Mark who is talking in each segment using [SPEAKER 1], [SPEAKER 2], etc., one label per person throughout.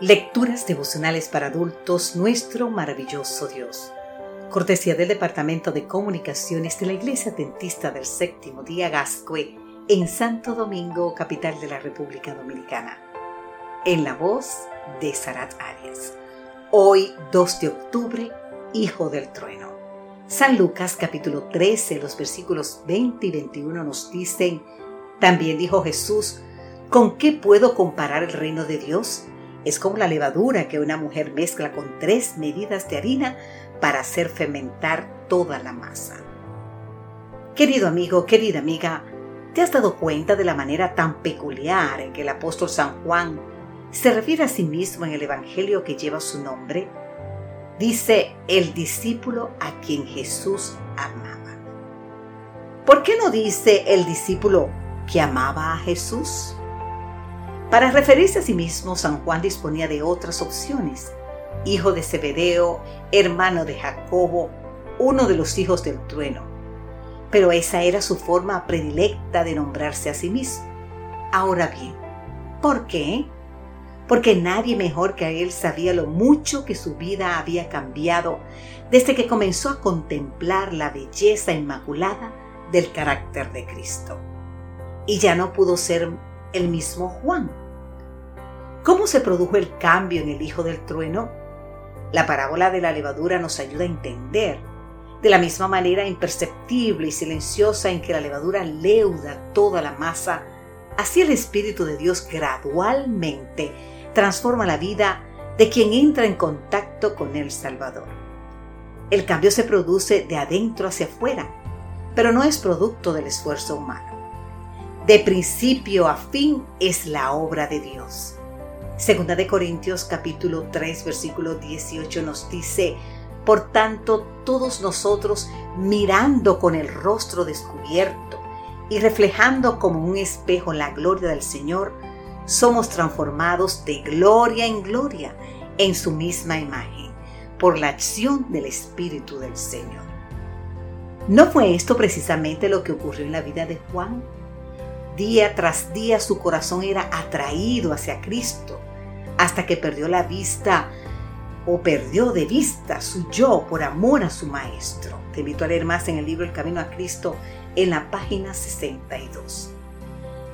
[SPEAKER 1] Lecturas devocionales para adultos, nuestro maravilloso Dios. Cortesía del Departamento de Comunicaciones de la Iglesia Dentista del Séptimo Día Gascue en Santo Domingo, capital de la República Dominicana. En la voz de Sarat Arias. Hoy, 2 de octubre, Hijo del Trueno. San Lucas capítulo 13, los versículos 20 y 21 nos dicen, también dijo Jesús, ¿con qué puedo comparar el reino de Dios? Es como la levadura que una mujer mezcla con tres medidas de harina para hacer fermentar toda la masa. Querido amigo, querida amiga, ¿te has dado cuenta de la manera tan peculiar en que el apóstol San Juan se refiere a sí mismo en el Evangelio que lleva su nombre? Dice el discípulo a quien Jesús amaba. ¿Por qué no dice el discípulo que amaba a Jesús? Para referirse a sí mismo, San Juan disponía de otras opciones. Hijo de Zebedeo, hermano de Jacobo, uno de los hijos del trueno. Pero esa era su forma predilecta de nombrarse a sí mismo. Ahora bien, ¿por qué? Porque nadie mejor que él sabía lo mucho que su vida había cambiado desde que comenzó a contemplar la belleza inmaculada del carácter de Cristo. Y ya no pudo ser el mismo Juan. ¿Cómo se produjo el cambio en el Hijo del Trueno? La parábola de la levadura nos ayuda a entender, de la misma manera imperceptible y silenciosa en que la levadura leuda toda la masa, así el Espíritu de Dios gradualmente transforma la vida de quien entra en contacto con el Salvador. El cambio se produce de adentro hacia afuera, pero no es producto del esfuerzo humano. De principio a fin es la obra de Dios. Segunda de Corintios capítulo 3 versículo 18 nos dice, por tanto todos nosotros mirando con el rostro descubierto y reflejando como un espejo la gloria del Señor, somos transformados de gloria en gloria en su misma imagen por la acción del Espíritu del Señor. ¿No fue esto precisamente lo que ocurrió en la vida de Juan? Día tras día su corazón era atraído hacia Cristo hasta que perdió la vista o perdió de vista su yo por amor a su maestro. Te invito a leer más en el libro El Camino a Cristo en la página 62.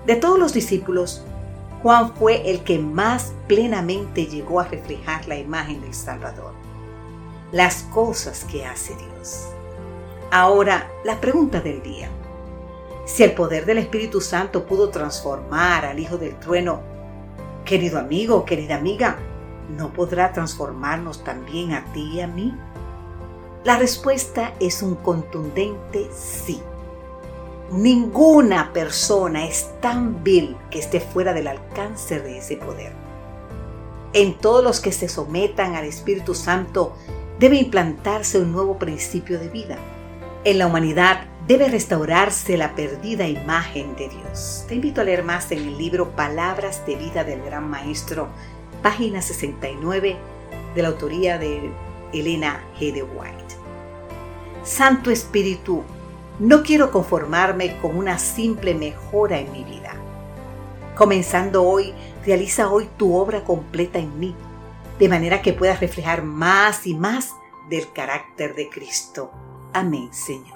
[SPEAKER 1] De todos los discípulos, Juan fue el que más plenamente llegó a reflejar la imagen del Salvador, las cosas que hace Dios. Ahora, la pregunta del día. Si el poder del Espíritu Santo pudo transformar al Hijo del Trueno, querido amigo, querida amiga, ¿no podrá transformarnos también a ti y a mí? La respuesta es un contundente sí. Ninguna persona es tan vil que esté fuera del alcance de ese poder. En todos los que se sometan al Espíritu Santo debe implantarse un nuevo principio de vida. En la humanidad debe restaurarse la perdida imagen de Dios. Te invito a leer más en el libro Palabras de vida del Gran Maestro, página 69, de la autoría de Elena G. White. Santo Espíritu, no quiero conformarme con una simple mejora en mi vida. Comenzando hoy, realiza hoy tu obra completa en mí, de manera que puedas reflejar más y más del carácter de Cristo. Amén, Señor.